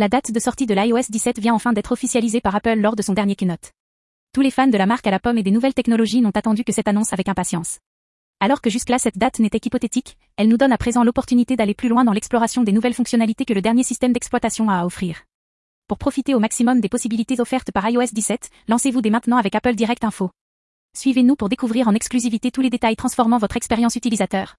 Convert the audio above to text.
La date de sortie de l'iOS 17 vient enfin d'être officialisée par Apple lors de son dernier keynote. Tous les fans de la marque à la pomme et des nouvelles technologies n'ont attendu que cette annonce avec impatience. Alors que jusque-là cette date n'était qu'hypothétique, elle nous donne à présent l'opportunité d'aller plus loin dans l'exploration des nouvelles fonctionnalités que le dernier système d'exploitation a à offrir. Pour profiter au maximum des possibilités offertes par iOS 17, lancez-vous dès maintenant avec Apple Direct Info. Suivez-nous pour découvrir en exclusivité tous les détails transformant votre expérience utilisateur.